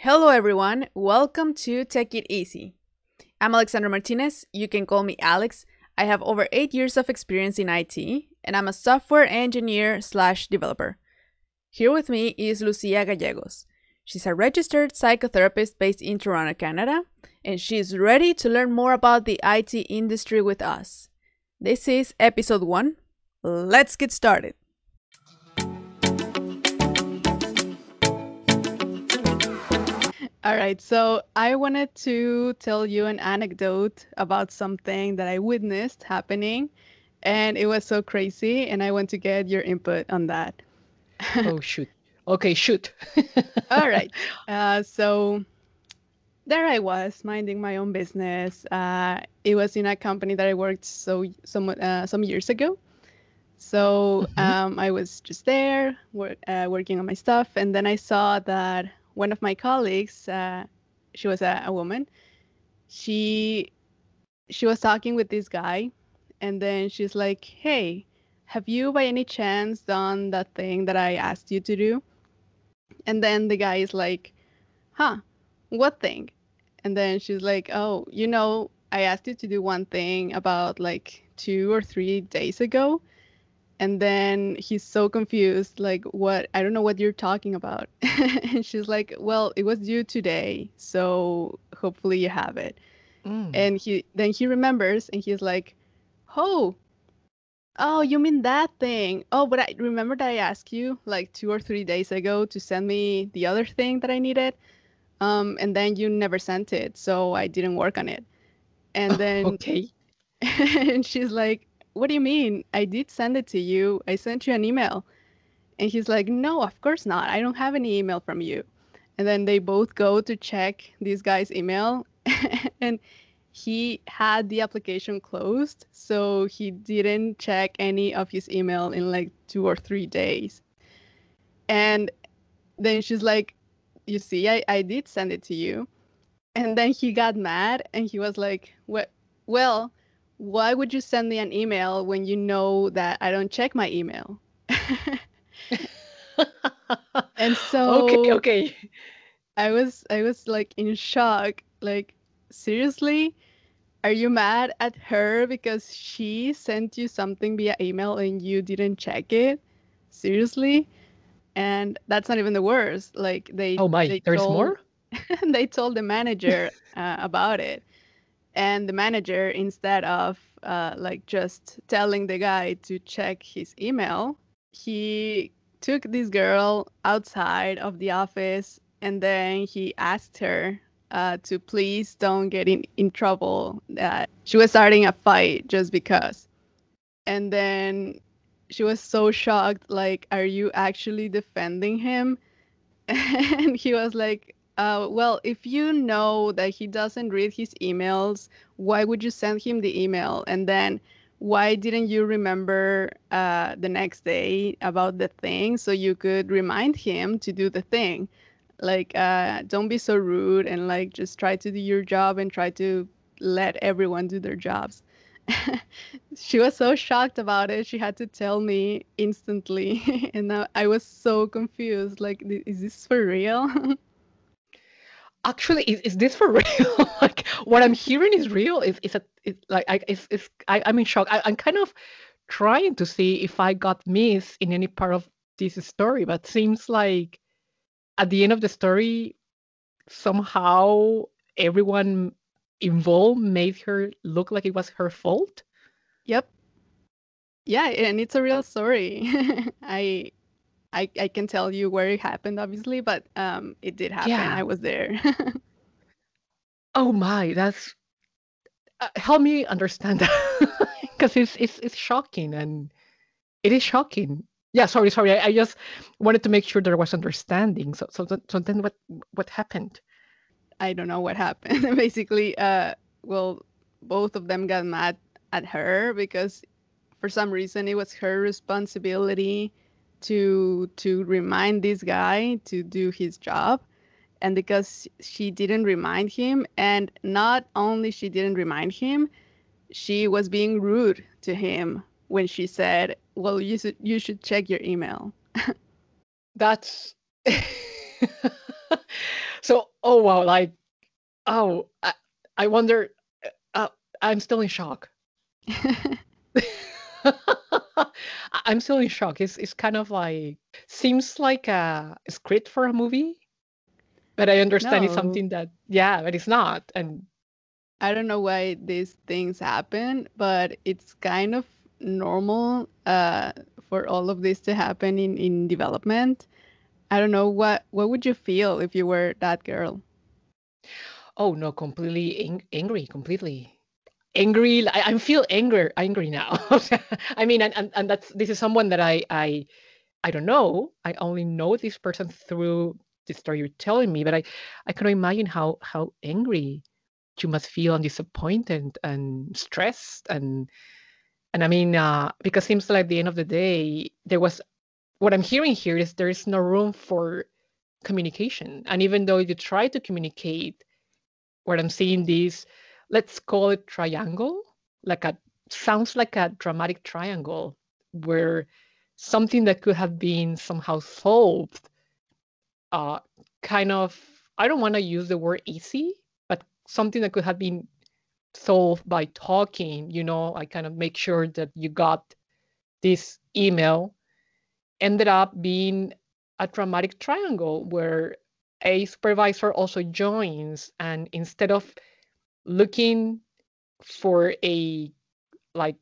Hello, everyone. Welcome to Take It Easy. I'm Alexandra Martinez. You can call me Alex. I have over eight years of experience in IT, and I'm a software engineer slash developer. Here with me is Lucia Gallegos. She's a registered psychotherapist based in Toronto, Canada, and she's ready to learn more about the IT industry with us. This is episode one. Let's get started. All right, so I wanted to tell you an anecdote about something that I witnessed happening, and it was so crazy, and I want to get your input on that. oh, shoot. Okay, shoot. All right. Uh, so there I was minding my own business. Uh, it was in a company that I worked so some uh, some years ago. So mm-hmm. um, I was just there wor- uh, working on my stuff, and then I saw that one of my colleagues, uh, she was a, a woman, she she was talking with this guy, and then she's like, "Hey, have you by any chance done that thing that I asked you to do?" And then the guy is like, "Huh, what thing?" And then she's like, "Oh, you know, I asked you to do one thing about like two or three days ago." And then he's so confused like what i don't know what you're talking about. And she's like well it was due today so hopefully you have it. Mm. and he then he remembers and he's like oh oh you mean that thing? Oh but i remember that i asked you like two or three days ago to send me the other thing that i needed? Um and then you never sent it so i didn't work on it. And then okay. and she's like what do you mean? I did send it to you. I sent you an email. And he's like, no, of course not. I don't have any email from you. And then they both go to check this guy's email. and he had the application closed. So he didn't check any of his email in like two or three days. And then she's like, you see, I, I did send it to you. And then he got mad and he was like, well, well, why would you send me an email when you know that I don't check my email? and so okay, okay. I was I was like in shock. Like seriously, are you mad at her because she sent you something via email and you didn't check it? Seriously? And that's not even the worst. Like they Oh my, they there's told, more? they told the manager uh, about it and the manager instead of uh, like just telling the guy to check his email he took this girl outside of the office and then he asked her uh, to please don't get in, in trouble. That she was starting a fight just because. And then she was so shocked like are you actually defending him? And he was like uh, well, if you know that he doesn't read his emails, why would you send him the email? And then why didn't you remember uh, the next day about the thing so you could remind him to do the thing? Like, uh, don't be so rude and like just try to do your job and try to let everyone do their jobs. she was so shocked about it. She had to tell me instantly. and I was so confused. Like, is this for real? actually is, is this for real? Like what i'm hearing is real is is a it's like I, it's, it's I, i'm in shock. I, i'm kind of trying to see if i got missed in any part of this story but seems like at the end of the story somehow everyone involved made her look like it was her fault? Yep. Yeah and it's a real story. I I, I can tell you where it happened, obviously, but um, it did happen. Yeah. I was there. oh my, that's uh, help me understand that because it's, it's it's shocking and it is shocking. Yeah, sorry, sorry. I, I just wanted to make sure there was understanding. So so so then what what happened? I don't know what happened. Basically, uh, well, both of them got mad at her because for some reason it was her responsibility to to remind this guy to do his job and because she didn't remind him and not only she didn't remind him she was being rude to him when she said well you should you should check your email that's so, oh wow, like, oh, I, I wonder. Uh, I'm still in shock. I'm still in shock. It's it's kind of like seems like a script for a movie, but I understand it's something that yeah, but it's not. And I don't know why these things happen, but it's kind of normal uh, for all of this to happen in, in development. I don't know what what would you feel if you were that girl? oh no, completely ang- angry, completely angry. I, I feel angry, angry now. I mean, and, and and that's this is someone that I I I don't know. I only know this person through the story you're telling me, but I I can imagine how how angry you must feel and disappointed and stressed and and I mean uh, because seems like at the end of the day there was what I'm hearing here is there is no room for communication and even though you try to communicate what I'm seeing this let's call it triangle like a sounds like a dramatic triangle where something that could have been somehow solved uh, kind of I don't want to use the word easy, but something that could have been solved by talking. You know, I kind of make sure that you got this email ended up being a dramatic triangle where a supervisor also joins and instead of looking for a like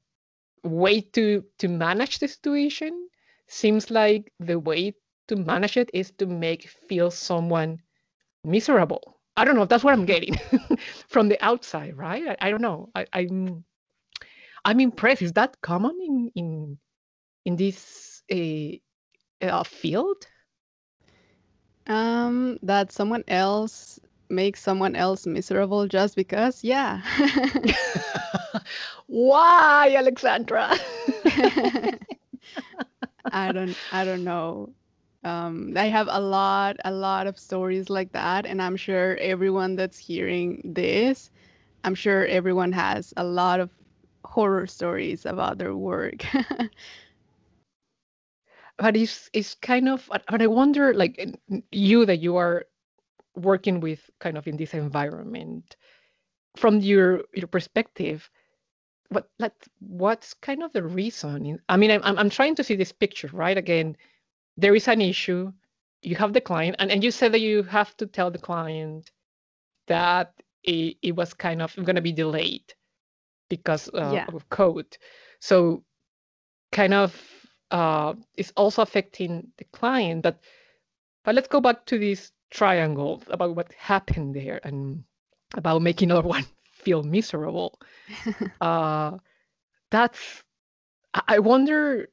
way to to manage the situation seems like the way to manage it is to make feel someone miserable. I don't know. if That's what I'm getting from the outside, right? I, I don't know. I, I'm I'm impressed. Is that common in in in this uh, uh, field? Um, that someone else makes someone else miserable just because, yeah. Why, Alexandra? I don't I don't know. Um, I have a lot a lot of stories like that, and I'm sure everyone that's hearing this, I'm sure everyone has a lot of horror stories about their work. but it's it's kind of but I wonder like you that you are working with kind of in this environment. From your your perspective what like what's kind of the reason in, i mean I'm, I'm I'm trying to see this picture right? Again there is an issue you have the client and, and you said that you have to tell the client that it, it was kind of going to be delayed because uh, Yeah. of code. So kind of uh, it's also affecting the client but but let's go back to this triangle about what happened there and about making other one feel miserable. Uh that's i wonder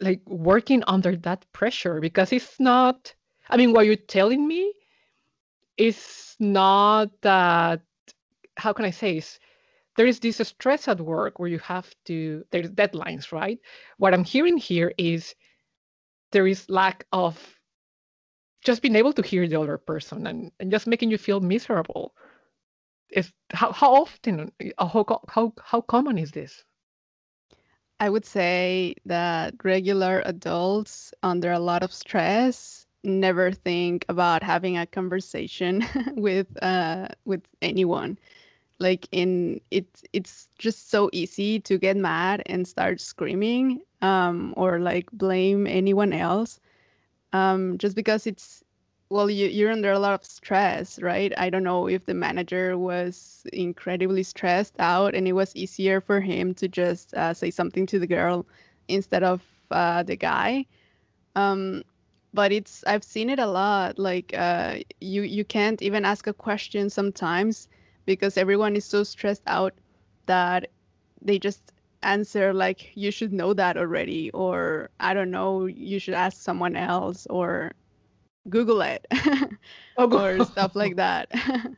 like working under that pressure because it's not i mean what you're telling me is not that how can i say is there is this stress at work where you have to there's deadlines right? What i'm hearing here is there is lack of just being able to hear the other person and, and just making you feel miserable. Is how, how often uh, how, how how common is this? I would say that regular adults under a lot of stress never think about having a conversation with uh with anyone. Like in it's it's just so easy to get mad and start screaming um or like blame anyone else um just because it's well you, you're under a lot of stress right? I don't know if the manager was incredibly stressed out and it was easier for him to just uh, say something to the girl instead of uh, the guy. Um but it's i've seen it a lot like uh you you can't even ask a question sometimes because everyone is so stressed out that they just answer like you should know that already or i don't know you should ask someone else or google it oh or stuff like that.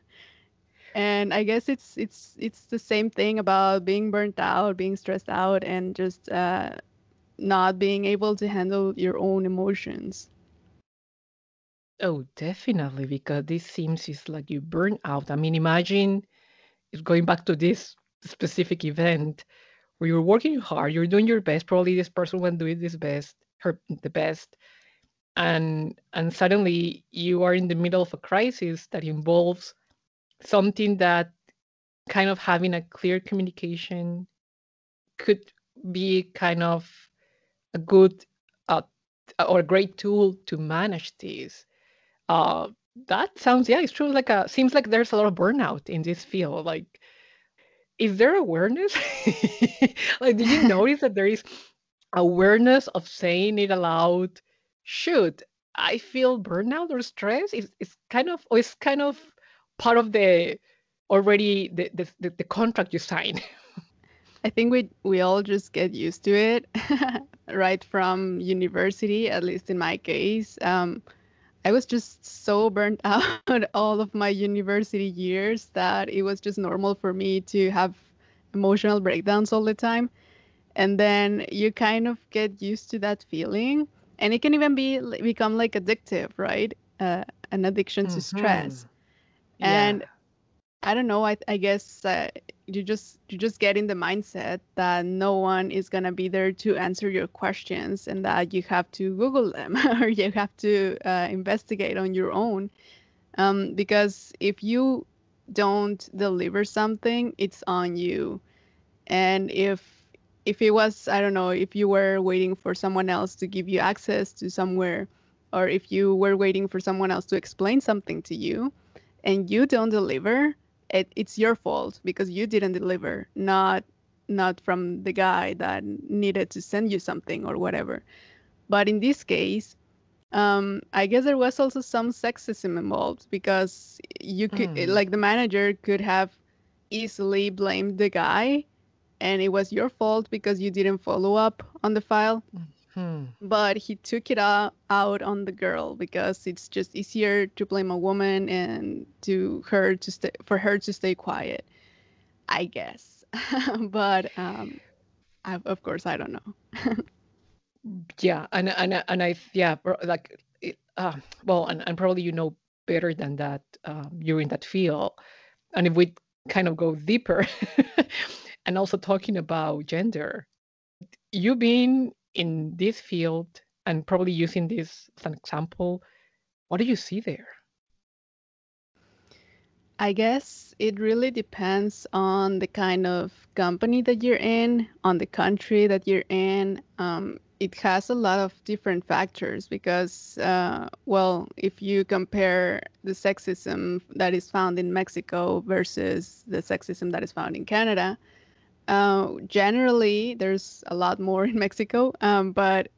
And i guess it's it's it's the same thing about being burnt out being stressed out and just uh, not being able to handle your own emotions. Oh definitely because this seems is like you burn out. I mean imagine it's going back to this specific event where you're working hard you're doing your best probably this person will do it this best her the best and and suddenly you are in the middle of a crisis that involves something that kind of having a clear communication could be kind of a good uh, or a great tool to manage this. Uh, that sounds yeah, it's true. Like a seems like there's a lot of burnout in this field. Like, is there awareness? like, did you notice that there is awareness of saying it aloud? Shoot, I feel burnout or stress? Is it's kind of or it's kind of part of the already the the, the, the contract you sign. I think we we all just get used to it, right from university. At least in my case, um, I was just so burnt out all of my university years that it was just normal for me to have emotional breakdowns all the time. And then you kind of get used to that feeling, and it can even be become like addictive, right? Uh, an addiction mm-hmm. to stress. Yeah. And I don't know. I, I guess uh, you just you just get in the mindset that no one is gonna be there to answer your questions, and that you have to Google them or you have to uh, investigate on your own. Um, because if you don't deliver something, it's on you. And if if it was I don't know if you were waiting for someone else to give you access to somewhere, or if you were waiting for someone else to explain something to you, and you don't deliver it, it's your fault because you didn't deliver, not not from the guy that needed to send you something or whatever. But in this case, um, I guess there was also some sexism involved because you could, mm. like, the manager could have easily blamed the guy, and it was your fault because you didn't follow up on the file. Mm. Hmm. But he took it out, out on the girl because it's just easier to blame a woman and to her to stay for her to stay quiet, I guess. but um, I, of course, I don't know. yeah, and and and I yeah like it, uh, well, and, and probably you know better than that. Um, you're in that field, and if we kind of go deeper, and also talking about gender, you being in this field and probably using this as an example, what do you see there? I guess it really depends on the kind of company that you're in, on the country that you're in. Um, it has a lot of different factors because, uh, well, if you compare the sexism that is found in Mexico versus the sexism that is found in Canada, uh, generally, there's a lot more in Mexico, um, but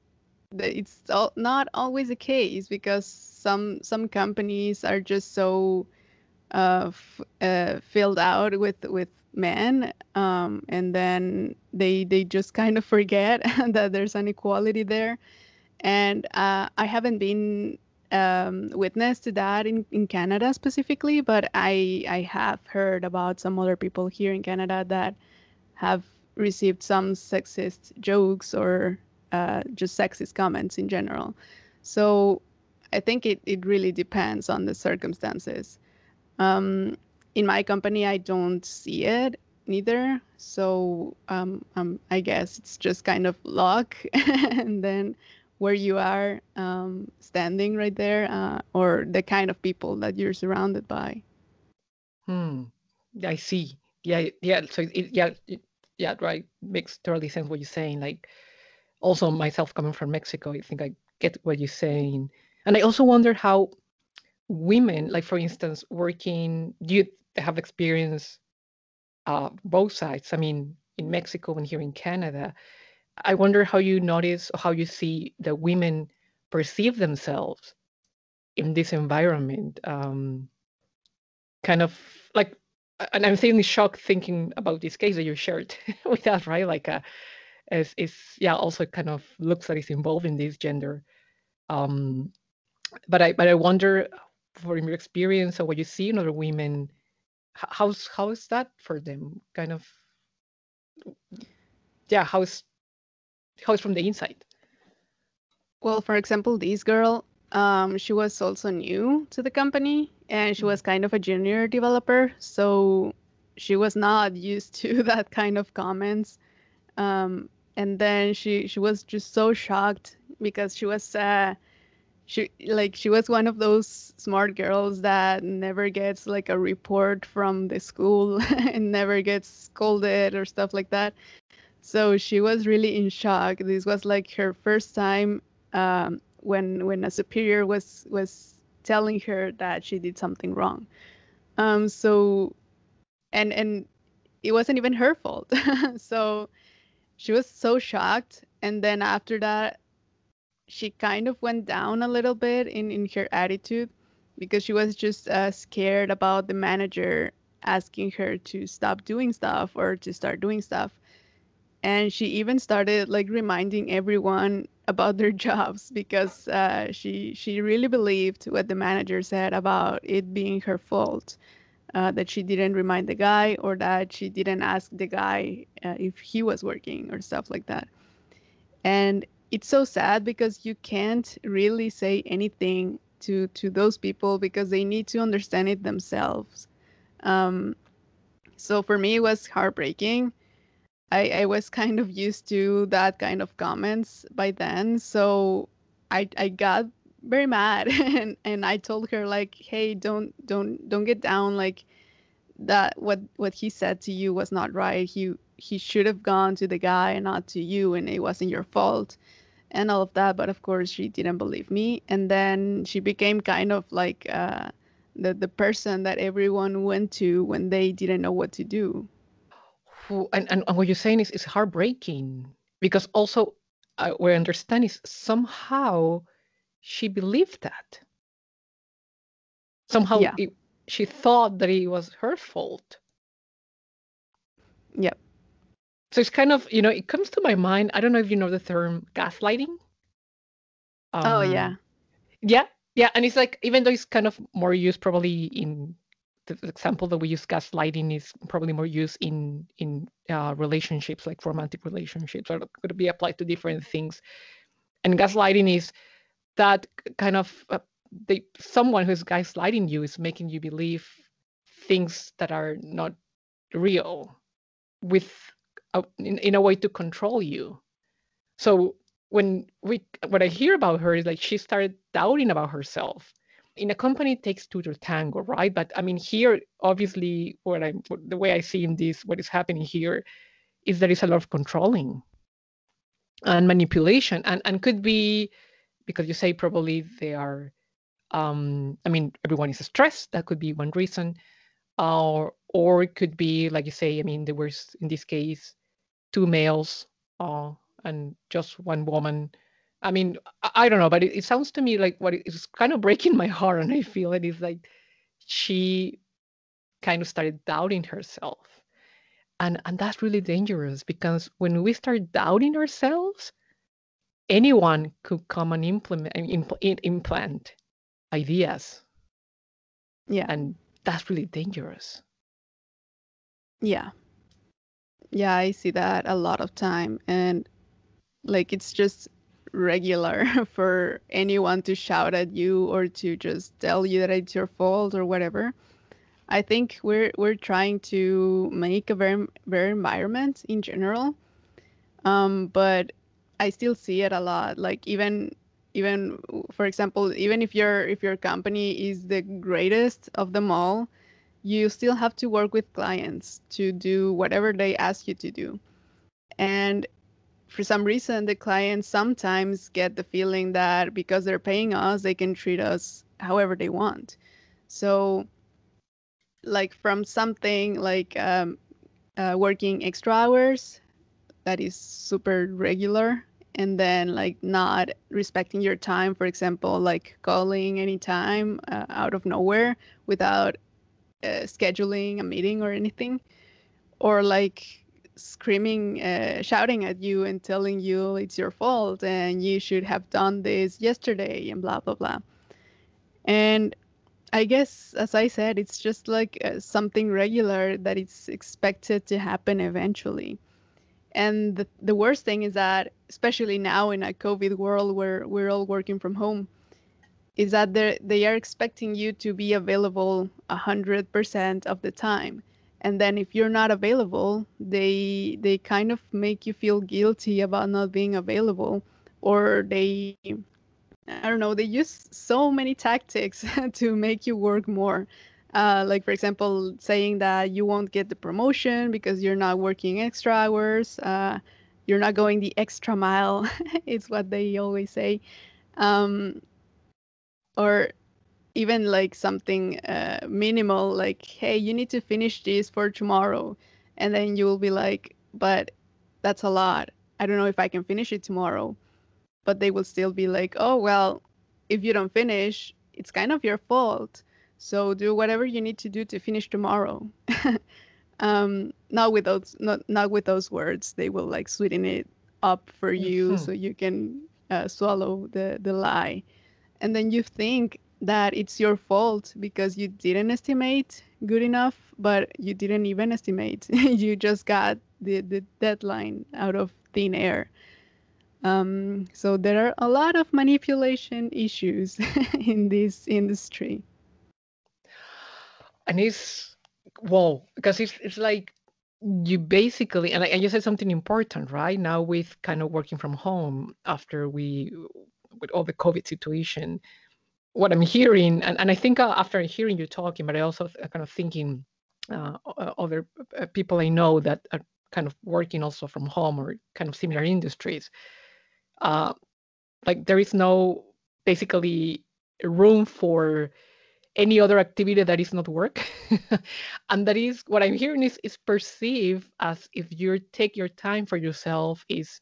it's all, not always the case because some some companies are just so uh, f- uh, filled out with with men, um, and then they they just kind of forget that there's an equality there. And uh, I haven't been um, witness to that in, in Canada specifically, but I I have heard about some other people here in Canada that have received some sexist jokes or uh, just sexist comments in general. So I think it, it really depends on the circumstances. Um, in my company, I don't see it neither. So um, um, I guess it's just kind of luck. and then where you are um, standing right there uh, or the kind of people that you're surrounded by. Hmm. I see. Yeah. Yeah. So it, yeah, yeah, right. Makes totally sense what you're saying. Like, also myself coming from Mexico, I think I get what you're saying, and I also wonder how women, like for instance, working, do you have experience uh, both sides? I mean, in Mexico and here in Canada, I wonder how you notice or how you see the women perceive themselves in this environment. Um, kind of like and I'm certainly shocked thinking about this case that you shared with us, right? Like, uh, is is yeah, also kind of looks like it's involved in this gender. Um, but I but I wonder, from your experience or what you see in other women, how's how is that for them? Kind of, yeah, how's how's from the inside? Well, for example, this girl, um, she was also new to the company and she was kind of a junior developer, so she was not used to that kind of comments. Um, and then she she was just so shocked because she was uh, she like she was one of those smart girls that never gets like a report from the school and never gets scolded or stuff like that. So she was really in shock. This was like her first time um, when when a superior was was telling her that she did something wrong. Um so and and it wasn't even her fault. So she was so shocked. And then after that she kind of went down a little bit in, in her attitude because she was just uh, scared about the manager asking her to stop doing stuff or to start doing stuff. And she even started like reminding everyone about their jobs because uh, she she really believed what the manager said about it being her fault uh, that she didn't remind the guy or that she didn't ask the guy uh, if he was working or stuff like that. And it's so sad because you can't really say anything to to those people because they need to understand it themselves. Um, so for me it was heartbreaking I, I was kind of used to that kind of comments by then so i i got very mad and and i told her like hey don't don't don't get down like that what what he said to you was not right he he should have gone to the guy and not to you and it wasn't your fault and all of that. But of course, she didn't believe me. And then she became kind of like uh, the the person that everyone went to when they didn't know what to do. And, and what you're saying is, is heartbreaking because also uh, what I understand is somehow she believed that. Somehow yeah. it, she thought that it was her fault. Yep. So it's kind of, you know, it comes to my mind. I don't know if you know the term gaslighting. Um, oh, yeah. Yeah. Yeah. And it's like, even though it's kind of more used probably in the example that we use gaslighting is probably more used in in uh, relationships like romantic relationships or could be applied to different things. And gaslighting is that kind of uh, someone who's gaslighting you is making you believe things that are not real with in, in a way to control you. So when we what i hear about her is like she started doubting about herself in a company it takes two to tango right? But i mean here obviously what i the way i see in this what is happening here is there is a lot of controlling and manipulation. And and could be because you say probably they are um i mean everyone is stressed. That could be one reason. Or or it could be like you say i mean there was in this case two males uh, and just one woman. I mean, I, I don't know, but it, it, sounds to me like what is kind of breaking my heart, and I feel it is like she kind of started doubting herself, and and that's really dangerous because when we start doubting ourselves, anyone could come and implement impl- implant ideas. Yeah, and that's really dangerous. Yeah, yeah, I see that a lot of time and like it's just regular for anyone to shout at you or to just tell you that it's your fault or whatever. I think we're we're trying to make a very very environment in general. Um, but I still see it a lot. Like even even for example, even if your if your company is the greatest of them all, you still have to work with clients to do whatever they ask you to do. And for some reason, the clients sometimes get the feeling that because they're paying us, they can treat us however they want. So, like from something like um, uh, working extra hours, that is super regular, and then like not respecting your time, for example, like calling anytime uh, out of nowhere without uh, scheduling a meeting or anything, or like screaming, uh, shouting at you and telling you it's your fault and you should have done this yesterday and blah blah blah. And I guess, as I said, it's just like uh, something regular that it's expected to happen eventually. And the, the worst thing is that, especially now in a COVID world where we're all working from home, is that they they are expecting you to be available 100% of the time and then if you're not available they they kind of make you feel guilty about not being available or they I don't know, they use so many tactics to make you work more. Uh, like, for example, saying that you won't get the promotion because you're not working extra hours, uh, you're not going the extra mile, it's what they always say. Um, or even like something uh, minimal, like, hey, you need to finish this for tomorrow. And then you will be like, but that's a lot. I don't know if I can finish it tomorrow but they will still be like, oh, well, if you don't finish, it's kind of your fault. So do whatever you need to do to finish tomorrow. um, not with those, not not with those words. They will like sweeten it up for you mm-hmm. so you can uh, swallow the the lie, and then you think that it's your fault because you didn't estimate good enough, but you didn't even estimate. you just got the the deadline out of thin air. Um, so there are a lot of manipulation issues in this industry. And it's well because it's it's like you basically and, and you said something important right now with kind of working from home after we with all the COVID situation. What I'm hearing, and, and I think uh, after hearing you talking, but I also kind of thinking uh, other uh, people I know that are kind of working also from home or kind of similar industries uh, like there is no basically room for any other activity that is not work. And that is what i'm hearing is, is perceived as if you take your time for yourself is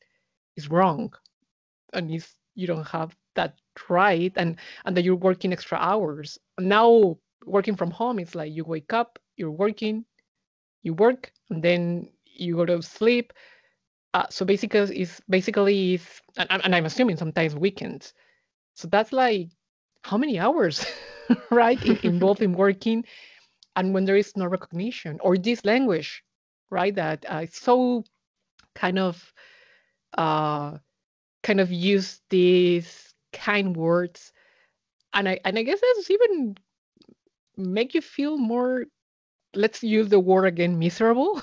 is wrong and is you don't have that right and and that you're working extra hours now working from home it's like you wake up you're working you work and then you go to sleep uh, so basically, is basically is, and, and I'm assuming sometimes weekends. So that's like how many hours, right, involved in working, and when there is no recognition or this language, right, that uh, it's so kind of, uh, kind of use these kind words, and I and I guess that's even make you feel more. Let's use the word again, miserable.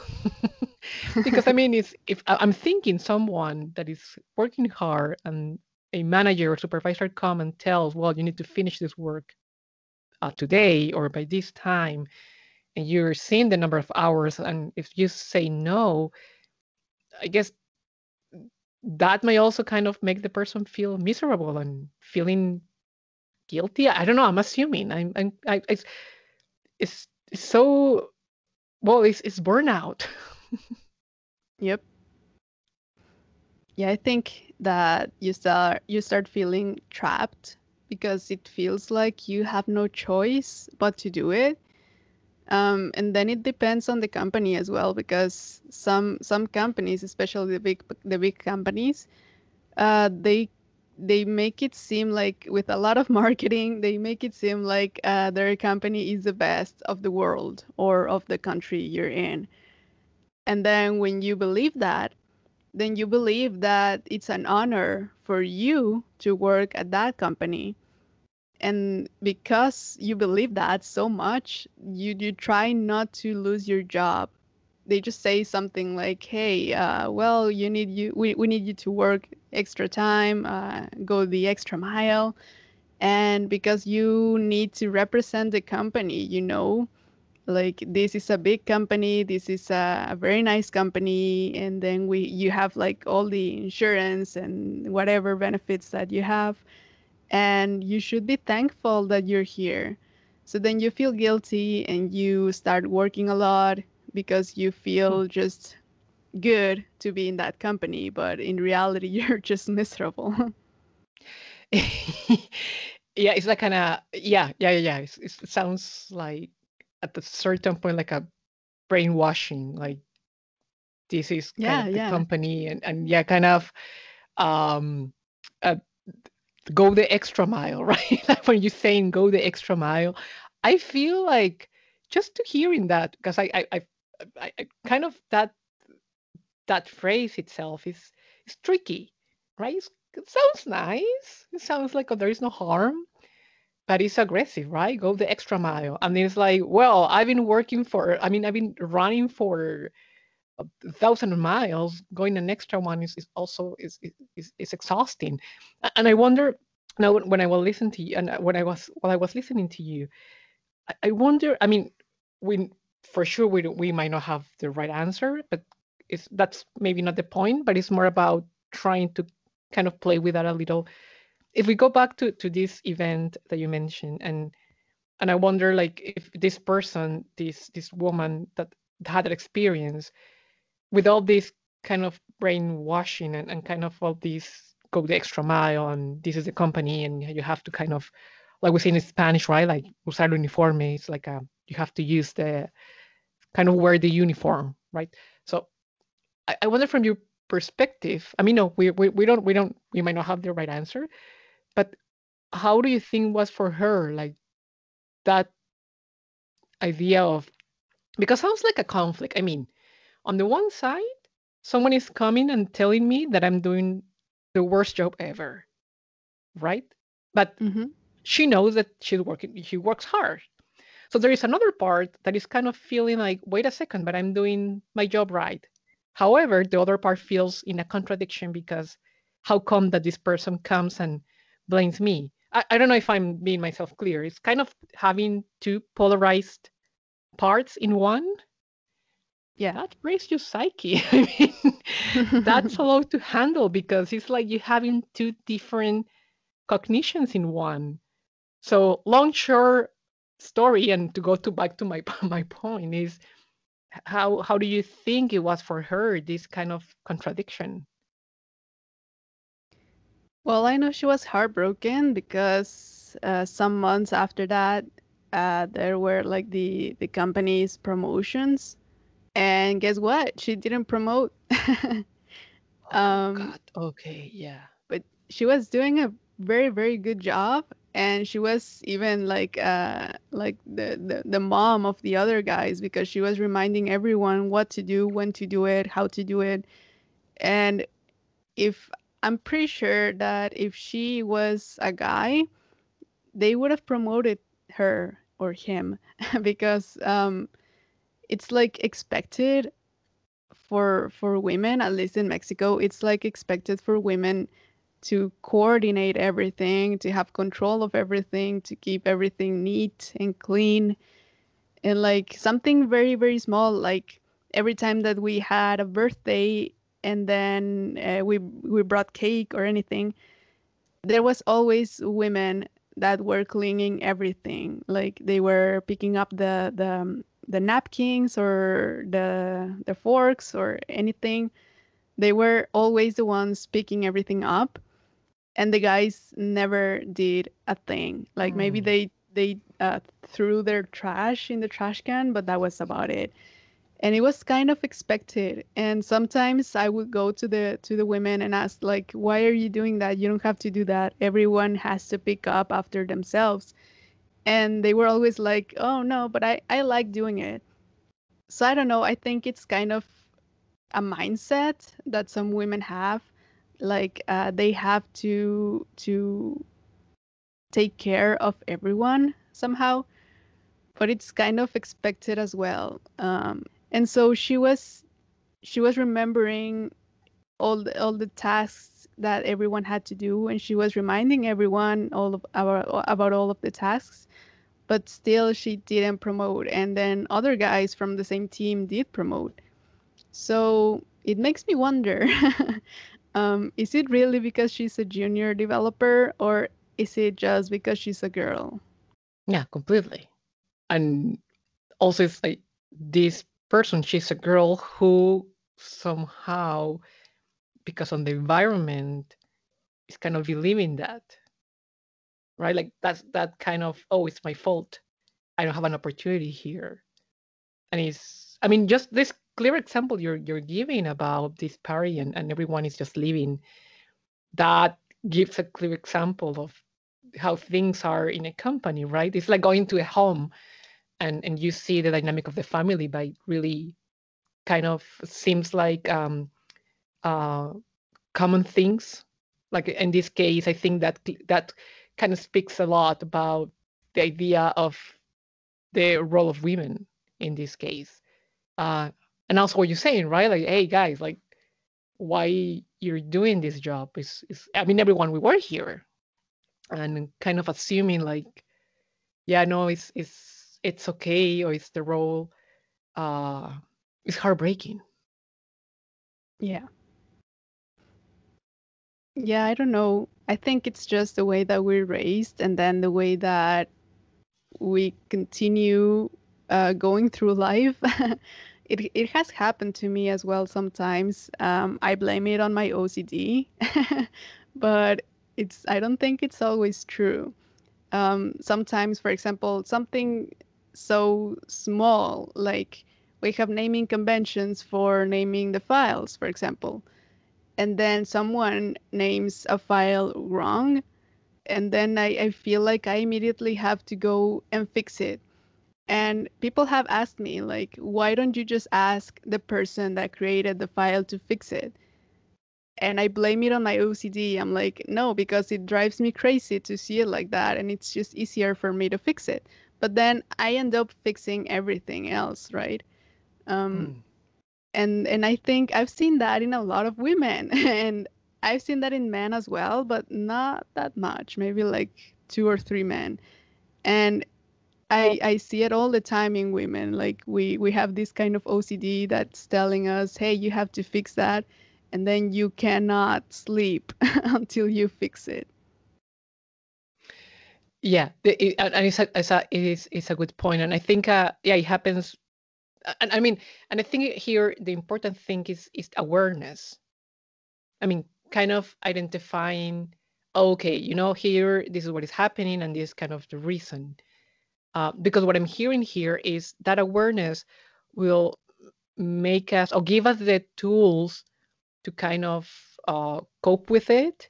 because I mean, it's, if I'm thinking someone that is working hard and a manager or supervisor come and tells, well, you need to finish this work uh, today or by this time, and you're seeing the number of hours, and if you say no, I guess that may also kind of make the person feel miserable and feeling guilty. I don't know. I'm assuming. I'm. I'm I, it's, it's so well. It's it's burnout. Yep. Yeah, I think that you start you start feeling trapped because it feels like you have no choice but to do it. Um, and then it depends on the company as well because some some companies, especially the big the big companies, uh, they they make it seem like with a lot of marketing they make it seem like uh, their company is the best of the world or of the country you're in and then when you believe that, then you believe that it's an honor for you to work at that company. And because you believe that so much, you, you try not to lose your job. They just say something like, "Hey, uh, well, you need you we, we need you to work extra time, uh, go the extra mile," and because you need to represent the company, you know, like this is a big company this is a, a, very nice company and then we you have like all the insurance and whatever benefits that you have and you should be thankful that you're here so then you feel guilty and you start working a lot because you feel hmm. just good to be in that company but in reality you're just miserable yeah it's like kind of yeah yeah yeah it sounds like at a certain point like a brainwashing like this is yeah, of the yeah. company and, and yeah kind of um uh, go the extra mile right like when you're saying go the extra mile i feel like just to hearing that because I, I i i, kind of that that phrase itself is is tricky right it's, it sounds nice it sounds like oh, there is no harm but it's aggressive, right? Go the extra mile. And it's like, well, I've been working for, I mean, I've been running for a thousand miles. Going an extra one is, is also is, is is exhausting. And I wonder, now when I was listening to you, and uh, when I was while I was listening to you, I, I wonder. I mean, we for sure we we might not have the right answer, but it's that's maybe not the point. But it's more about trying to kind of play with that a little. If we go back to to this event that you mentioned, and and I wonder like if this person, this this woman that had that experience, with all this kind of brainwashing and, and kind of all these go the extra mile and this is the company and you have to kind of like we say in Spanish, right? Like usar uniforme. It's like a, you have to use the kind of wear the uniform, right? So I, I wonder from your perspective. I mean, no, we, we we don't we don't we might not have the right answer, but how do you think was for her like that idea of because sounds like a conflict. I mean, on the one side, someone is coming and telling me that I'm doing the worst job ever, right? But mm-hmm. she knows that she's working. She works hard. So there is another part that is kind of feeling like, wait a second, but I'm doing my job right. However, the other part feels in a contradiction because how come that this person comes and blames me? I, I don't know if I'm being myself clear. It's kind of having two polarized parts in one yeah that breaks your psyche. I mean that's a lot to handle because it's like you're having two different cognitions in one. So long short story and to go to back to my my point is how how do you think it was for her this kind of contradiction? Well i know she was heartbroken because uh, some months after that uh, there were like the the company's promotions and guess what? She didn't promote. oh, um, God. Okay, yeah. But she was doing a very, very good job, and she was even like, uh, like the, the the mom of the other guys because she was reminding everyone what to do, when to do it, how to do it, and if I'm pretty sure that if she was a guy, they would have promoted her or him because um, it's like expected for for women at least in mexico it's like expected for women to coordinate everything to have control of everything to keep everything neat and clean. And like something very very small like every time that we had a birthday and then uh, we we brought cake or anything there was always women that were cleaning everything. Like they were picking up the the the napkins or the the forks or anything they were always the ones picking everything up and the guys never did a thing. Like mm. maybe they they uh, threw their trash in the trash can but that was about it. And it was kind of expected. And sometimes i would go to the to the women and ask like why are you doing that? You don't have to do that. Everyone has to pick up after themselves and they were always like oh no but i i like doing it. So i don't know i think it's kind of a mindset that some women have like uh, they have to to take care of everyone somehow but it's kind of expected as well. Um, and so she was she was remembering all the, all the tasks that everyone had to do and she was reminding everyone all of our, about all of the tasks but still she didn't promote. And then other guys from the same team did promote. So it makes me wonder um, is it really because she's a junior developer or is it just because she's a girl? Yeah completely. And also it's like this person she's a girl who somehow because on the environment is kind of believing that right? Like that's that kind of oh, it's my fault. I don't have an opportunity here, and it's I mean just this clear example you're you're giving about this party and, and everyone is just leaving. That gives a clear example of how things are in a company, right? It's like going to a home and and you see the dynamic of the family by really kind of seems like um, uh, common things. Like in this case, I think that that kind of speaks a lot about the idea of the role of women in this case. Uh, and also what you're saying, right? Like, hey guys, like why you're doing this job is, is I mean everyone we work here. and kind of assuming like, yeah, no, it's it's it's okay or it's the role. Uh, it's heartbreaking. Yeah. Yeah, I don't know. I think it's just the way that we're raised and then the way that we continue uh, going through life. it, it has happened to me as well sometimes. Um, I blame it on my OCD, but it's I don't think it's always true. Um, sometimes, for example, something so small like we have naming conventions for naming the files, for example and then someone names a file wrong and then I, I feel like i immediately have to go and fix it. And people have asked me like why don't you just ask the person that created the file to fix it? And i blame it on my ocd i'm like no because it drives me crazy to see it like that and it's just easier for me to fix it. But then i end up fixing everything else right? Um, mm and and i think i've seen that in a lot of women and i've seen that in men as well but not that much maybe like two or three men. And i i see it all the time in women like we we have this kind of ocd that's telling us hey you have to fix that and then you cannot sleep until you fix it. Yeah it, and it's a, it's a, it is it's a good point and i think uh, yeah it happens and I mean, and I think here the important thing is is awareness. I mean, kind of identifying, okay, you know, here this is what is happening, and this is kind of the reason. Uh, because what I'm hearing here is that awareness will make us or give us the tools to kind of uh, cope with it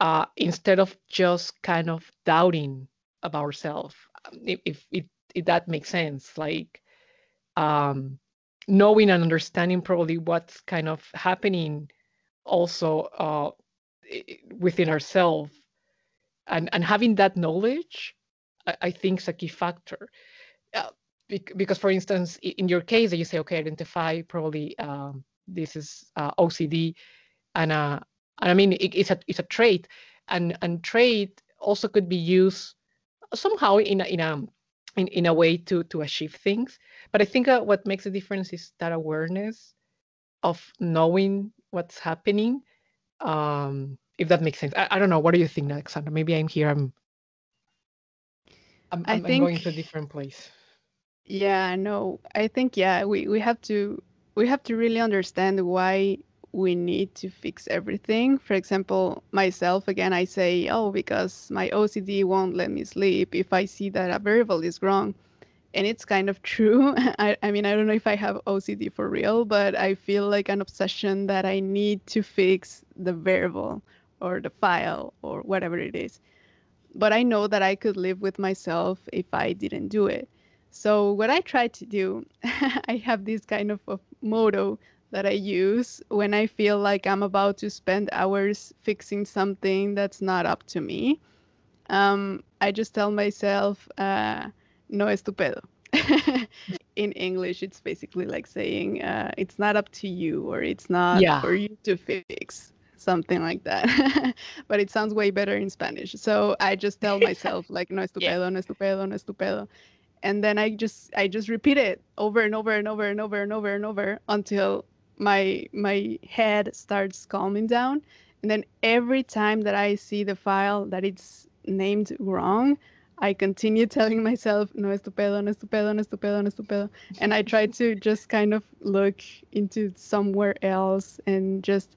uh, instead of just kind of doubting of ourselves. If, if, if, if that makes sense, like um, knowing and understanding probably what's kind of happening also uh, within ourselves. And, and having that knowledge I, I think is a key factor. Uh, because for instance in your case you say okay identify probably um, this is uh, ocd and uh, and i mean it, it's a it's a trait. And and trait also could be used somehow in a, in a in, in a way to to achieve things but i think uh, what makes a difference is that awareness of knowing what's happening um if that makes sense. I, I don't know. What do you think alexandra? Maybe i'm here i'm i'm, I'm, think, I'm going to a different place. Yeah no i think yeah we we have to we have to really understand why we need to fix everything. For example, myself, again, I say, oh, because my OCD won't let me sleep if I see that a variable is wrong. And it's kind of true. I, I mean, I don't know if I have OCD for real, but I feel like an obsession that I need to fix the variable or the file or whatever it is. But I know that I could live with myself if I didn't do it. So, what I try to do, I have this kind of a motto that I use when I feel like I'm about to spend hours fixing something that's not up to me. Um, I just tell myself, uh, no estupendo. In English, it's basically like saying uh, it's not up to you or it's not yeah. for you to fix something like that. but it sounds way better in Spanish. So I just tell myself like no estupendo, yeah. no estupendo, no estupendo. And then I just I just repeat it over and over and over and over and over and over until my my head starts calming down and then every time that i see the file that it's named wrong i continue telling myself no estupendo no estupendo no estupendo no estupendo and i try to just kind of look into somewhere else and just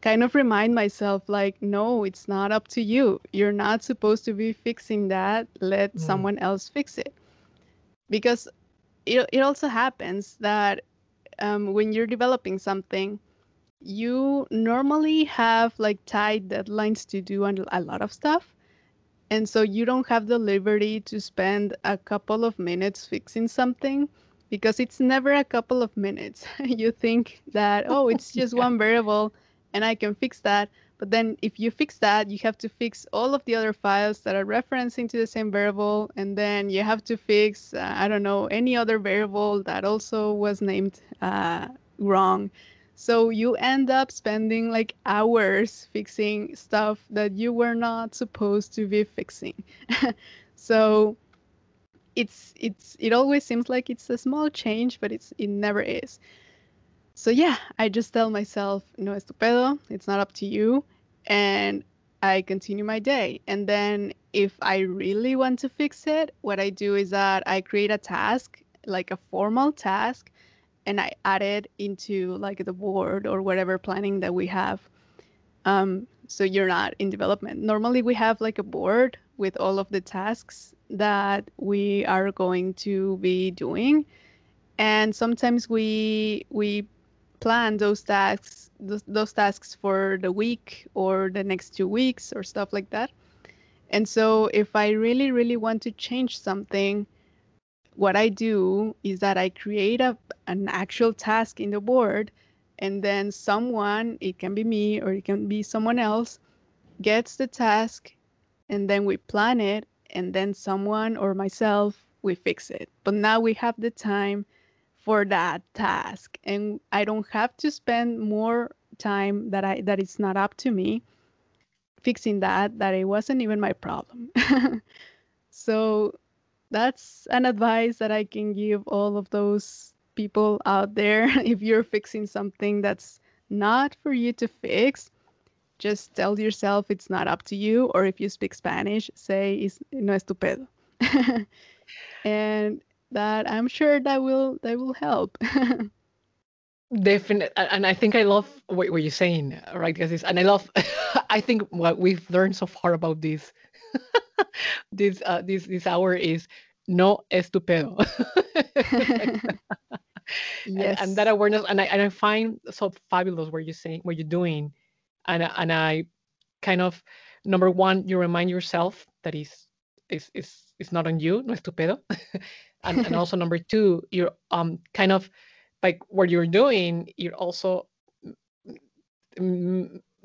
kind of remind myself like no it's not up to you you're not supposed to be fixing that let mm. someone else fix it because it, it also happens that um, when you're developing something, you normally have like tight deadlines to do a lot of stuff. And so you don't have the liberty to spend a couple of minutes fixing something because it's never a couple of minutes. you think that, oh, it's just yeah. one variable and I can fix that. But then if you fix that, you have to fix all of the other files that are referencing to the same variable. And then you have to fix, uh, I don't know, any other variable that also was named uh, wrong. So you end up spending like hours fixing stuff that you were not supposed to be fixing. so it's it's it always seems like it's a small change, but it's it never is. So yeah, I just tell myself, no estupendo, it's not up to you, and I continue my day. And then if I really want to fix it, what I do is that I create a task, like a formal task, and I add it into like the board or whatever planning that we have. Um, so you're not in development. Normally we have like a board with all of the tasks that we are going to be doing, and sometimes we we plan those tasks those, those tasks for the week or the next two weeks or stuff like that. And so if I really really want to change something what I do is that I create a, an actual task in the board, and then someone, it can be me or it can be someone else, gets the task, and then we plan it, and then someone or myself, we fix it. But now we have the time for that task, and I don't have to spend more time that I that it's not up to me fixing that that it wasn't even my problem. so that's an advice that I can give all of those people out there. if you're fixing something that's not for you to fix, just tell yourself it's not up to you. Or if you speak Spanish, say no estupendo. and that I'm sure that will that will help. Definitely, and I think I love what, what you're saying, right? Because and I love, I think what we've learned so far about this this uh, this this hour is no estupendo. yes. And, and, that awareness, and I and I find so fabulous what you're saying, what you're doing, and and I kind of number one, you remind yourself that is is is is not on you, no estupendo, and and also number two, you're um kind of like what you're doing, you're also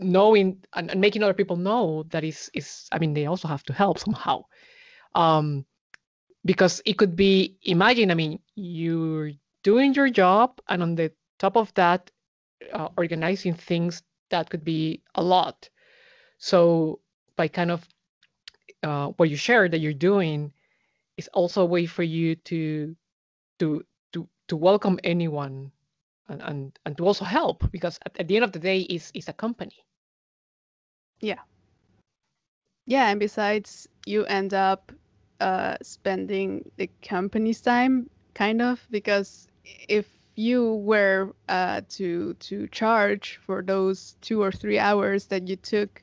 knowing and, and, making other people know that is is I mean they also have to help somehow. Um, because it could be imagine i mean you're doing your job and on the top of that uh, organizing things that could be a lot so by kind of uh, what you share that you're doing is also a way for you to to to to welcome anyone and and, and to also help because at, at the end of the day is is a company yeah yeah and besides you end up uh, spending the company's time, kind of, because if you were uh, to to charge for those two or three hours that you took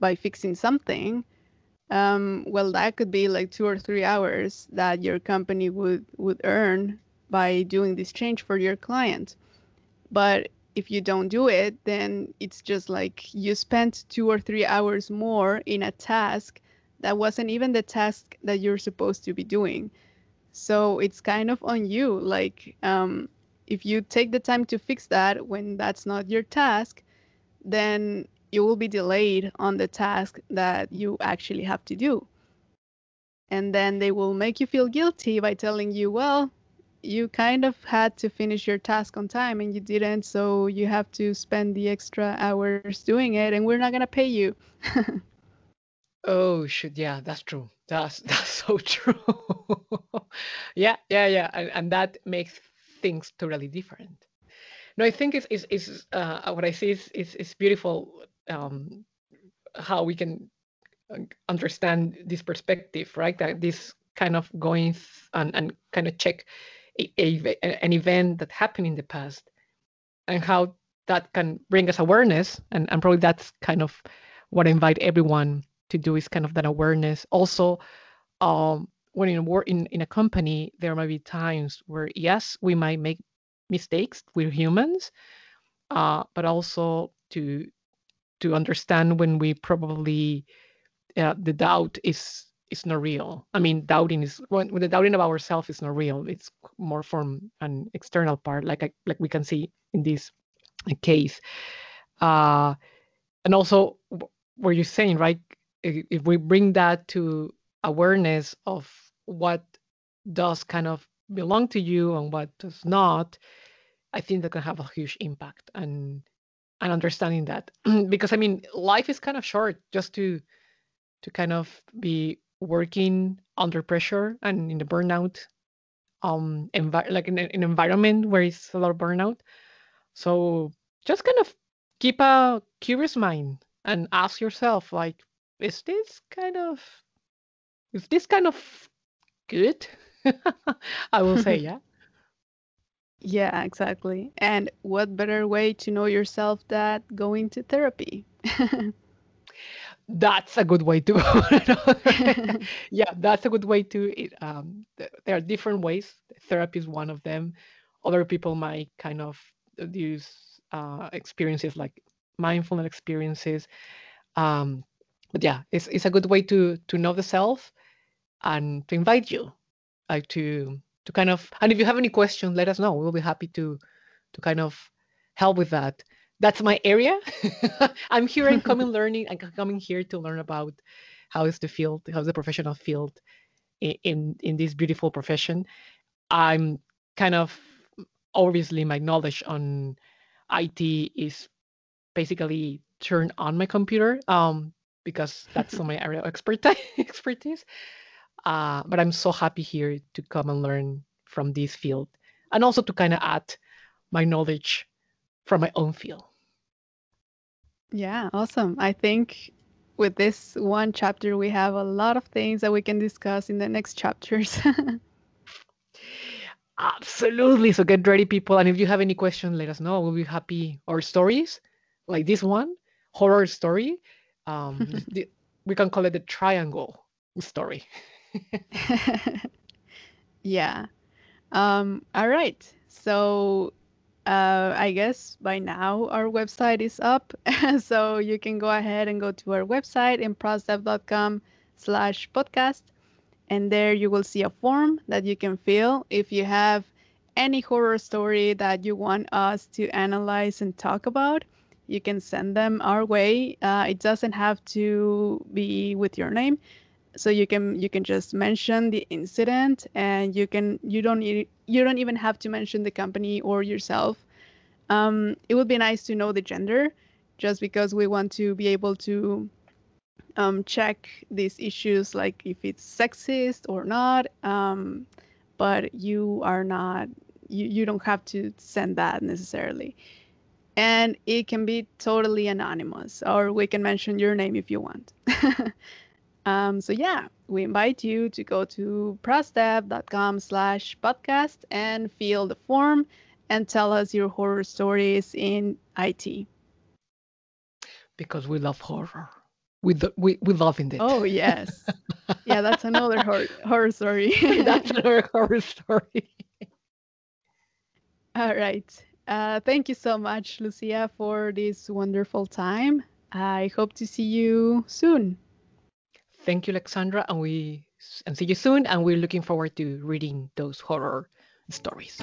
by fixing something, um, well, that could be like two or three hours that your company would would earn by doing this change for your client. But if you don't do it, then it's just like you spent two or three hours more in a task that wasn't even the task that you're supposed to be doing. So it's kind of on you. Like, um, if you take the time to fix that when that's not your task, then you will be delayed on the task that you actually have to do. And then they will make you feel guilty by telling you, well, you kind of had to finish your task on time and you didn't, so you have to spend the extra hours doing it and we're not going to pay you. Oh shoot, yeah, that's true. That's that's so true. yeah, yeah, yeah, and, and that makes things totally different. No, I think it's is is uh, what I see is is, is beautiful um, how we can uh, understand this perspective, right? That this kind of going and, and kind of check a, a, an event that happened in the past and how that can bring us awareness and, and probably that's kind of what I invite everyone to do is kind of that awareness. Also, um, when in work in, in a company, there might be times where yes, we might make mistakes. We're humans, uh, but also to to understand when we probably uh, the doubt is is not real. I mean, doubting is when, when the doubting of ourselves is not real. It's more from an external part, like I, like we can see in this case. Uh, and also, what you're saying, right? if we bring that to awareness of what does kind of belong to you and what does not I think that can have a huge impact and and understanding that because I mean life is kind of short just to to kind of be working under pressure and in the burnout um envi- like in an environment where it's a lot of burnout so just kind of keep a curious mind and ask yourself like is this kind of is this kind of good i will say yeah Yeah, exactly. And what better way to know yourself than going to therapy? that's a good way to yeah that's a good way to it um th- there are different ways. Therapy is one of them. Other people might kind of use uh experiences like mindfulness experiences. Um but yeah it's, it's a good way to to know the self and to invite you like to to kind of and if you have any questions let us know. We'll be happy to to kind of help with that that's my area. I'm here and coming learning i'm coming here to learn about how is the field how's the professional field in, in this beautiful profession. I'm kind of obviously my knowledge on it is basically turned on my computer um because that's my area of expertise expertise. Uh, but I'm so happy here to come and learn from this field and also to kind of add my knowledge from my own field. Yeah, awesome. I think with this one chapter, we have a lot of things that we can discuss in the next chapters. Absolutely. So get ready, people. And if you have any questions, let us know. We'll be happy. Or stories like this one, horror story. Um, the, we can call it the triangle story. yeah. Um, all right. So uh, I guess by now our website is up. so you can go ahead and go to our website improsdev.com slash podcast. And there you will see a form that you can fill if you have any horror story that you want us to analyze and talk about. You can send them our way. Uh, it doesn't have to be with your name so you can you can just mention the incident and you can you don't you don't even have to mention the company or yourself. Um, it would be nice to know the gender just because we want to be able to um, check these issues like if it's sexist or not. Um, but you are not you, you don't have to send that necessarily. And it can be totally anonymous or we can mention your name if you want Um, so yeah, we invite you to go to prosdev.com slash podcast and fill the form and tell us your horror stories in IT. Because we love horror. We, we, we love it. Oh, yes. yeah, that's another horror, horror story. that's another horror story. All right. Uh, thank you so much, Lucia, for this wonderful time. I hope to see you soon. Thank you, Alexandra, and we and see you soon. And we're looking forward to reading those horror stories.